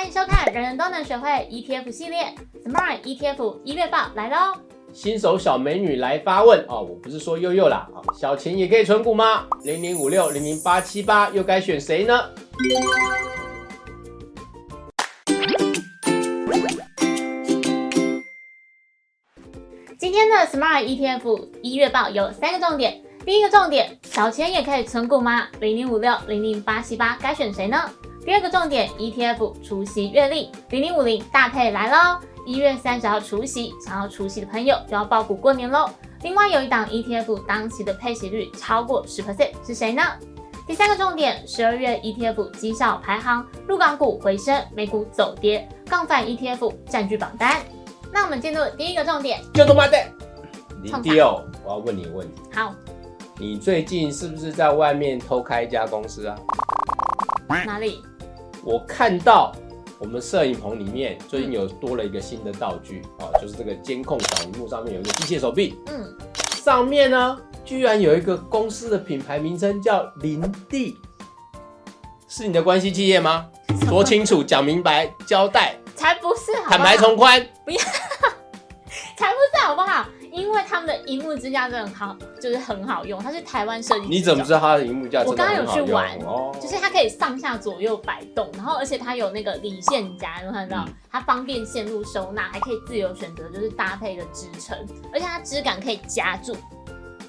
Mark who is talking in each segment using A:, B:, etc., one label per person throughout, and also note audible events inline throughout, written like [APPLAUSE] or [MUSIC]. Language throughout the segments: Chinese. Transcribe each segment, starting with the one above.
A: 欢迎收看人人都能学会 ETF 系列 Smart ETF 一月报来喽！
B: 新手小美女来发问哦，我不是说悠悠啦啊，小钱也可以存股吗？零零五六零零八七八又该选谁呢？
A: 今天的 Smart ETF 一月报有三个重点。第一个重点，小钱也可以存股吗？零零五六零零八七八该选谁呢？第二个重点，ETF 除夕月历零零五零大配来喽！一月三十号除夕，想要除夕的朋友就要报股过年喽。另外有一档 ETF 当期的配息率超过十 percent 是谁呢？第三个重点，十二月 ETF 绩效排行，陆港股回升，美股走跌，杠反 ETF 占据榜单。那我们进入第一个重点，
B: 就他妈的林迪欧，我要问你一个问题。
A: 好，
B: 你最近是不是在外面偷开一家公司啊？
A: 哪里？
B: 我看到我们摄影棚里面最近有多了一个新的道具啊，就是这个监控小荧幕上面有一个机械手臂，
A: 嗯，
B: 上面呢居然有一个公司的品牌名称叫林地，是你的关系企业吗？说清楚，讲明白，交代，
A: 才不是，好不好
B: 坦白从宽。
A: 不要 [LAUGHS] 才不是好不好？因为他们的荧幕支架真的很好，就是很好用，它是台湾设计。
B: 你怎么知道它的荧幕架
A: 我刚刚有去玩
B: 哦，
A: 就是它可以上下左右摆动，然后而且它有那个离线夹，有没有看到？
B: 嗯
A: 它方便线路收纳，还可以自由选择就是搭配的支撑，而且它质感可以夹住，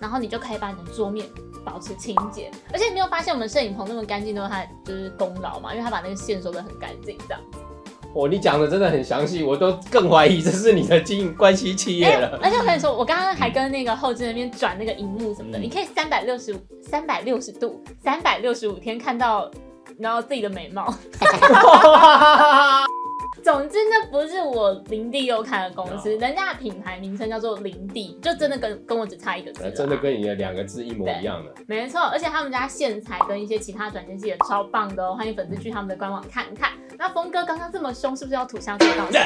A: 然后你就可以把你的桌面保持清洁。而且你没有发现我们摄影棚那么干净都是它就是功劳嘛？因为它把那个线收的很干净，这样。
B: 哦，你讲的真的很详细，我都更怀疑这是你的经营关系企业了。
A: 而且我跟你说，我刚刚还跟那个后置那边转那个荧幕什么的，
B: 嗯
A: 你可以三百六十五、三百六十度、三百六十五天看到，然后自己的美貌。[LAUGHS] 总之，那不是我林地又开的公司，人家的品牌名称叫做林地，就真的跟跟我只差一个字
B: 真的跟你的两个字一模一样的。
A: 没错，而且他们家线材跟一些其他转接器也超棒的哦，欢迎粉丝去他们的官网看看。那峰哥刚刚这么凶，是不是要吐香蕉道歉？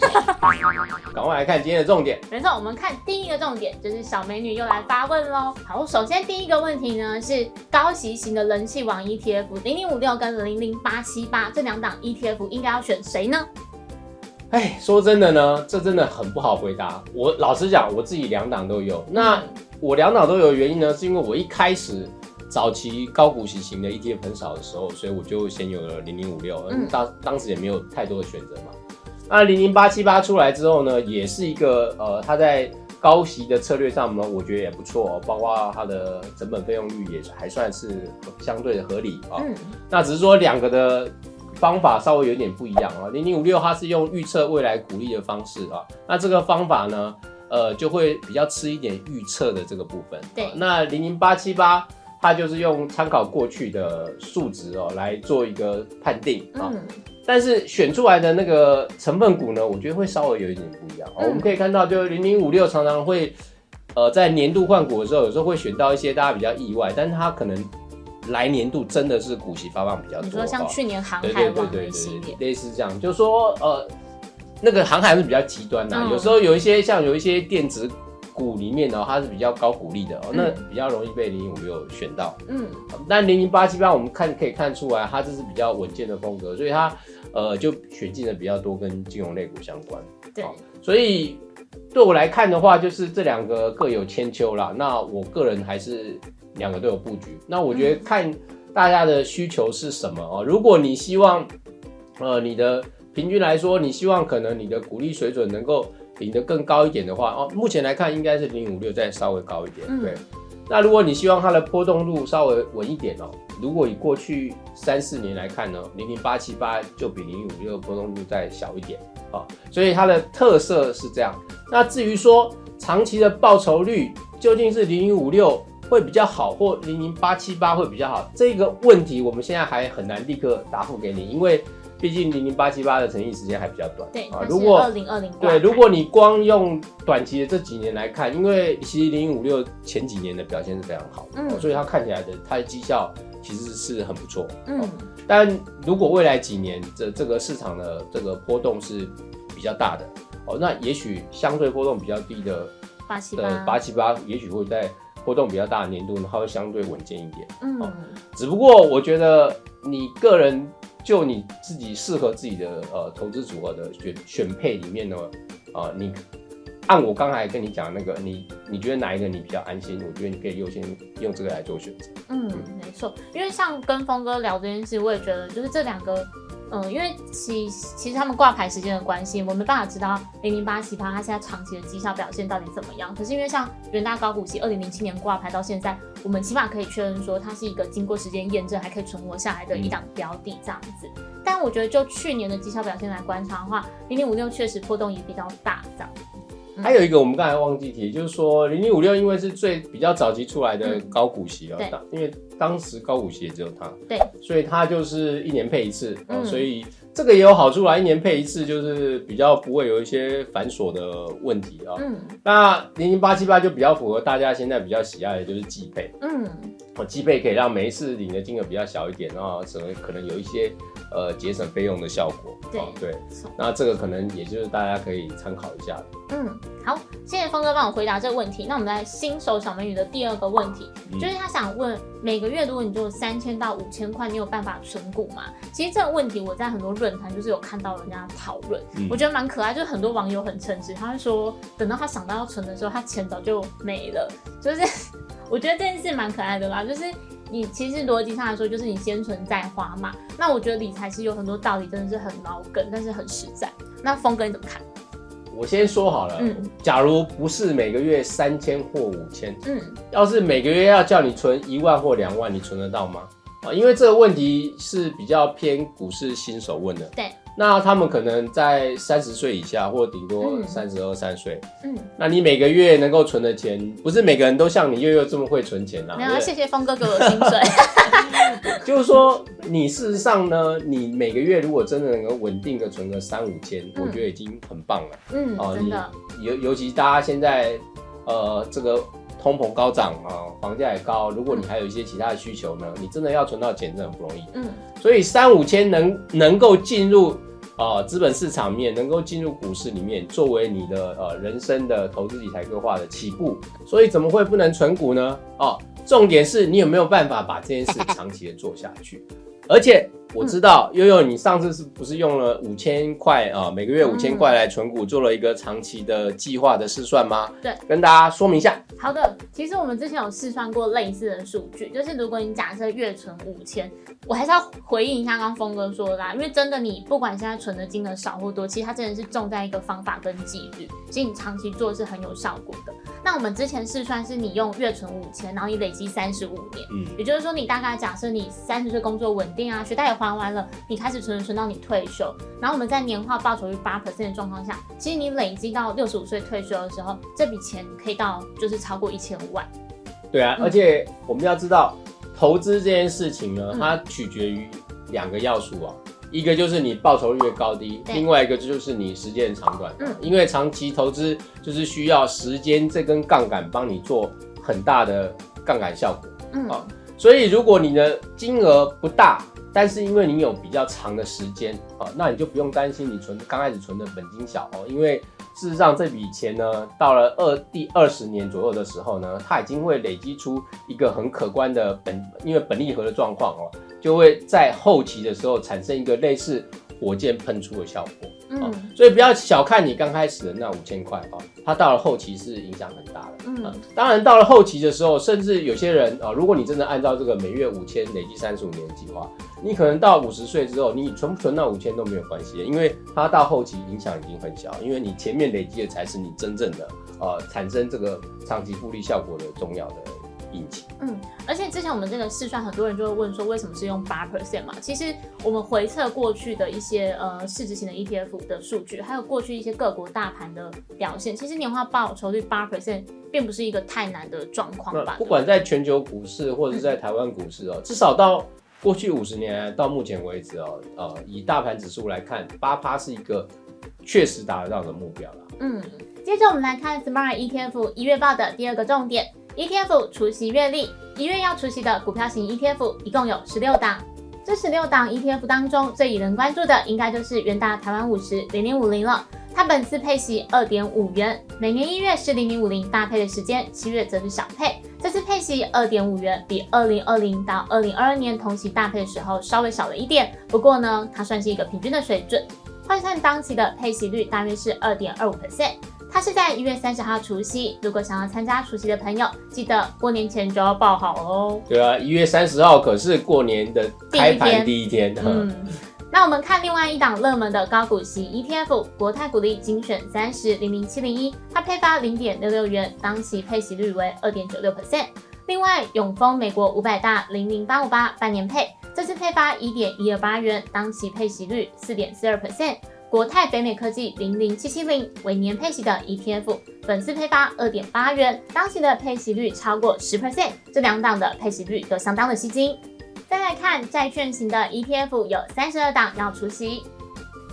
A: [LAUGHS]
B: 赶快来看今天的重点。
A: 没错，我们看第一个重点就是小美女又来发问喽。好，首先第一个问题呢是高息型的人气王 ETF 零零五六跟零零八七八这两档 ETF 应该要选谁呢？
B: 哎，说真的呢，这真的很不好回答。我老实讲，我自己两档都有。那我两档都有的原因呢，是因为我一开始早期高股息型的 ETF 很少的时候，所以我就先有了零零五六。
A: 嗯
B: 嗯，当当时也没有太多的选择嘛。那零零八七八出来之后呢，也是一个呃，它在高息的策略上呢，我觉得也不错、哦，包括它的成本费用率也还算是相对的合理啊。
A: 嗯，
B: 那只是说两个的方法稍微有点不一样啊。零零五六它是用预测未来股利的方式啊，那这个方法呢，呃，就会比较吃一点预测的这个部分。
A: 对
B: 啊那零零八七八它就是用参考过去的数值哦来做一个判定啊。
A: 嗯，
B: 但是选出来的那个成分股呢，我觉得会稍微有一点不一样。我们可以看到，就零零五六常常会，呃，在年度换股的时候，有时候会选到一些大家比较意外，但是它可能来年度真的是股息发放比较多。
A: 你说像
B: 哦
A: 去年航海
B: 对对对
A: 对
B: 对，类似这样，就是说呃，那个航海是比较极端的、
A: 嗯
B: 有时候有一些像有一些电子股里面呢、它是比较高股利的、哦，
A: 嗯
B: 那比较容易被零零五六选到。
A: 嗯，
B: 但零零八七八我们看可以看出来，它这是比较稳健的风格，所以它呃就选进的比较多跟金融类股相关。
A: 对，
B: 好所以对我来看的话，就是这两个各有千秋啦。那我个人还是两个都有布局。那我觉得看大家的需求是什么哦。如果你希望呃你的平均来说，你希望可能你的股利水准能够领得更高一点的话，哦，目前来看应该是零五六再稍微高一点，
A: 嗯
B: 对。那如果你希望它的波动度稍微稳一点哦，如果以过去三四年来看呢，零零八七八就比零零五六波动度再小一点啊、所以它的特色是这样。那至于说长期的报酬率究竟是零零五六会比较好，或零零八七八会比较好，这个问题我们现在还很难立刻答复给你，因为毕竟零零八七八的成立时间还比较短。
A: 对，
B: 啊，如果
A: 是二零二零
B: 对，如果你光用短期的这几年来看，因为其实零五六前几年的表现是非常好的，
A: 嗯
B: 哦所以它看起来的它的绩效其实是很不错。
A: 嗯
B: 但如果未来几年这这个市场的这个波动是比较大的哦，那也许相对波动比较低的的
A: 八七八
B: 八七八，也许会在波动比较大的年度呢，它会相对稳健一点。
A: 嗯
B: 只不过我觉得你个人就你自己适合自己的呃投资组合的选选配里面呢，啊、你按我刚才跟你讲那个，你你觉得哪一个你比较安心？我觉得你可以优先用这个来做选择。
A: 嗯，没错，因为像跟峰哥聊这件事，我也觉得就是这两个，嗯，因为其其实他们挂牌时间的关系，我没办法知道零零八奇葩它现在长期的绩效表现到底怎么样。可是因为像元大高股息二零零七年挂牌到现在，我们起码可以确认说它是一个经过时间验证还可以存活下来的一档标的这样子。但我觉得就去年的绩效表现来观察的话，零零五六确实波动也比较大这样。嗯
B: 还有一个我们刚才忘记提，就是说零零五六因为是最比较早期出来的
A: 嗯
B: 高股息啊、因为当时高股息也只有它，
A: 对，
B: 所以它就是一年配一次啊、
A: 嗯。
B: 所以这个也有好处啦，一年配一次就是比较不会有一些繁琐的问题啊、
A: 嗯。
B: 那零零八七八就比较符合大家现在比较喜爱的就是季配，
A: 嗯，
B: 哦，季配可以让每一次领的金额比较小一点，然后省可能有一些呃节省费用的效果。
A: 对
B: 哦对。那这个可能也就是大家可以参考一下的。
A: 嗯，好，谢谢峰哥帮我回答这个问题。那我们来新手小美女的第二个问题，
B: 嗯
A: 就是他想问，每个月如果你就有三千到五千块，你有办法存股吗？其实这个问题我在很多论坛就是有看到人家讨论，
B: 嗯
A: 我觉得蛮可爱，就是很多网友很诚实，他会说，等到他想到要存的时候，他钱早就没了，就是 [LAUGHS] 我觉得这件事蛮可爱的啦，就是。你其实逻辑上来说，就是你先存再花嘛。那我觉得理财是有很多道理，真的是很老梗，但是很实在。那峰哥你怎么看？
B: 我先说好了，
A: 嗯
B: 假如不是每个月三千或五千，
A: 嗯
B: 要是每个月要叫你存一万或两万，你存得到吗？啊，因为这个问题是比较偏股市新手问的。
A: 对。
B: 那他们可能在三十岁以下，或顶多
A: 嗯
B: 三十二三岁。
A: 嗯。
B: 那你每个月能够存的钱，不是每个人都像你悠悠这么会存钱啊。
A: 没有谢谢峰哥给我的薪水。[LAUGHS]
B: 就是说，你事实上呢，你每个月如果真的能够稳定的存个三五千，
A: 嗯
B: 我觉得已经很棒了。
A: 嗯，
B: 哦，
A: 真的，
B: 尤尤其大家现在呃这个通膨高涨啊，房价也高，如果你还有一些其他的需求呢，你真的要存到钱真的很不容易。
A: 嗯
B: 所以三五千能能够进入啊资本市场面，能够进入股市里面，作为你的呃人生的投资理财规划的起步。所以怎么会不能存股呢？哦，重点是你有没有办法把这件事长期的做下去，而且。我知道悠悠，你上次是不是用了五千块啊？每个月五千块来存股，做了一个长期的计划的试算吗？
A: 对，
B: 跟大家说明一下。
A: 好的。其实我们之前有试算过类似的数据，就是如果你假设月存五千，我还是要回应一下刚刚峰哥说的啦，因为真的你不管现在存的金额少或多，其实它真的是重在一个方法跟纪律，其实你长期做是很有效果的。那我们之前试算是你用月存五千，然后你累积三十五年。
B: 嗯，
A: 也就是说，你大概假设你三十岁工作稳定啊，学贷也还完了，你开始存存到你退休，然后我们在年化报酬率八 percent 的状况下，其实你累积到六十五岁退休的时候，这笔钱可以到就是超过一千万。
B: 对啊，
A: 嗯
B: 而且我们要知道，投资这件事情呢，
A: 嗯
B: 它取决于两个要素啊，一个就是你报酬率的高低，另外一个就是你时间的长短。
A: 嗯
B: 因为长期投资就是需要时间这根杠杆帮你做很大的杠杆效果。
A: 嗯
B: 好所以如果你的金额不大，但是因为你有比较长的时间啊，那你就不用担心你存刚开始存的本金小哦，因为事实上这笔钱呢，到了二第二十年左右的时候呢，它已经会累积出一个很可观的本，因为本利和的状况哦，就会在后期的时候产生一个类似火箭喷出的效果。哦
A: 嗯
B: 所以不要小看你刚开始的那五千块哦，它到了后期是影响很大的。
A: 嗯
B: 当然，到了后期的时候，甚至有些人啊、如果你真的按照这个每月五千累计三十五年的计划，你可能到五十岁之后，你存不存到五千都没有关系，因为它到后期影响已经很小，因为你前面累积的才是你真正的呃产生这个长期复利效果的重要的
A: 嗯，而且之前我们这个试算，很多人就会问说，为什么是用八 percent 嘛？其实我们回测过去的一些呃市值型的 ETF 的数据，还有过去一些各国大盘的表现，其实年化报酬率八 percent 并不是一个太难的状况吧？
B: 不管在全球股市或者是在台湾股市哦，至少到过去五十年来到目前为止哦，呃，以大盘指数来看，八趴是一个确实达得到的目标了。
A: 嗯，接着我们来看 Smart ETF 一月报的第二个重点，ETF 除息月历，一月要除息的股票型 ETF 一共有十六档。这十六档 ETF 当中，最引人关注的应该就是元大台湾五十零零五零了。它本次配息二点五元，每年一月是零零五零大配的时间，七月则是小配。这次配息二点五元，比二零二零到二零二二年同期大配的时候稍微少了一点，不过呢，它算是一个平均的水准。换算当期的配息率大约是二点二五 percent。它是在一月三十号除夕，如果想要参加除夕的朋友，记得过年前就要报好哦。
B: 对啊，一月三十号可是过年的开盘第一天。嗯，
A: 那我们看另外一档热门的高股息 ETF 国泰股利精选三十零零七零一，它配发零点六六元，当期配息率为二点九六 percent。另外永丰美国五百大零零八五八半年配，这次配发一点一二八元，当期配息率四点四二 percent。国泰北美科技零零七七零为年配息的 ETF，本次配发二点八元，当期的配息率超过十 percent，这两档的配息率都相当的吸睛。再来看债券型的 ETF，有三十二档要出席。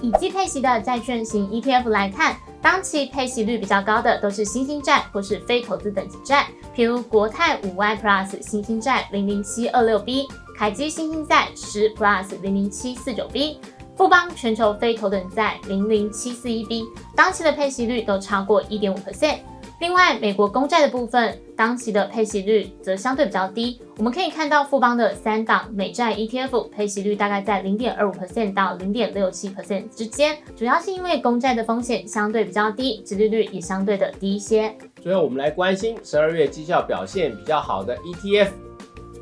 A: 以季配息的债券型 ETF 来看，当期配息率比较高的都是新兴债或是非投资等级债，譬如国泰五 Y Plus 新兴债零零七二六 B，凯基新兴债十 Plus 零零七四九 B。富邦全球非投等债零零七四一 B，当期的配息率都超过一点五 percent。另外，美国公债的部分，当期的配息率则相对比较低。我们可以看到富邦的三档美债 ETF 配息率大概在零点二五 percent 到零点六七 percent 之间，主要是因为公债的风险相对比较低，殖利率也相对的低一些。
B: 最后，我们来关心十二月绩效表现比较好的 ETF。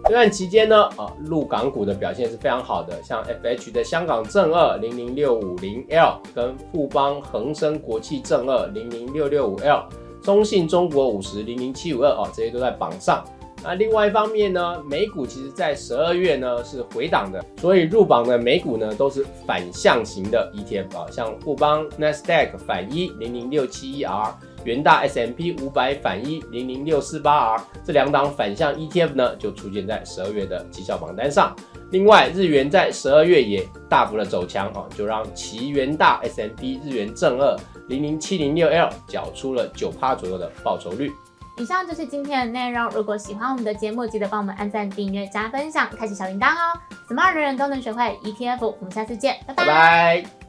B: 这段期间呢，啊，陆港股的表现是非常好的，像 F H 的香港正二零零六五零 L，跟富邦恒生国际正二零零六六五 L，中信中国五十零零七五二哦，这些都在榜上。那另外一方面呢，美股其实在十二月呢是回档的，所以入榜的美股呢都是反向型的 ETF 啊，像富邦 Nasdaq 反一零零六七一 R。元大 S M P 五百反一零零六四八 R 这两档反向 E T F 呢，就出现在十二月的绩效榜单上。另外，日元在十二月也大幅的走强啊，就让其元大 S M P 日元正二零零七零六 L 缴出了九趴左右的报酬率。
A: 以上就是今天的内容。如果喜欢我们的节目，记得帮我们按赞、订阅、加分享、开启小铃铛哦。Smart 人人都能学会 E T F，我们下次见，拜拜。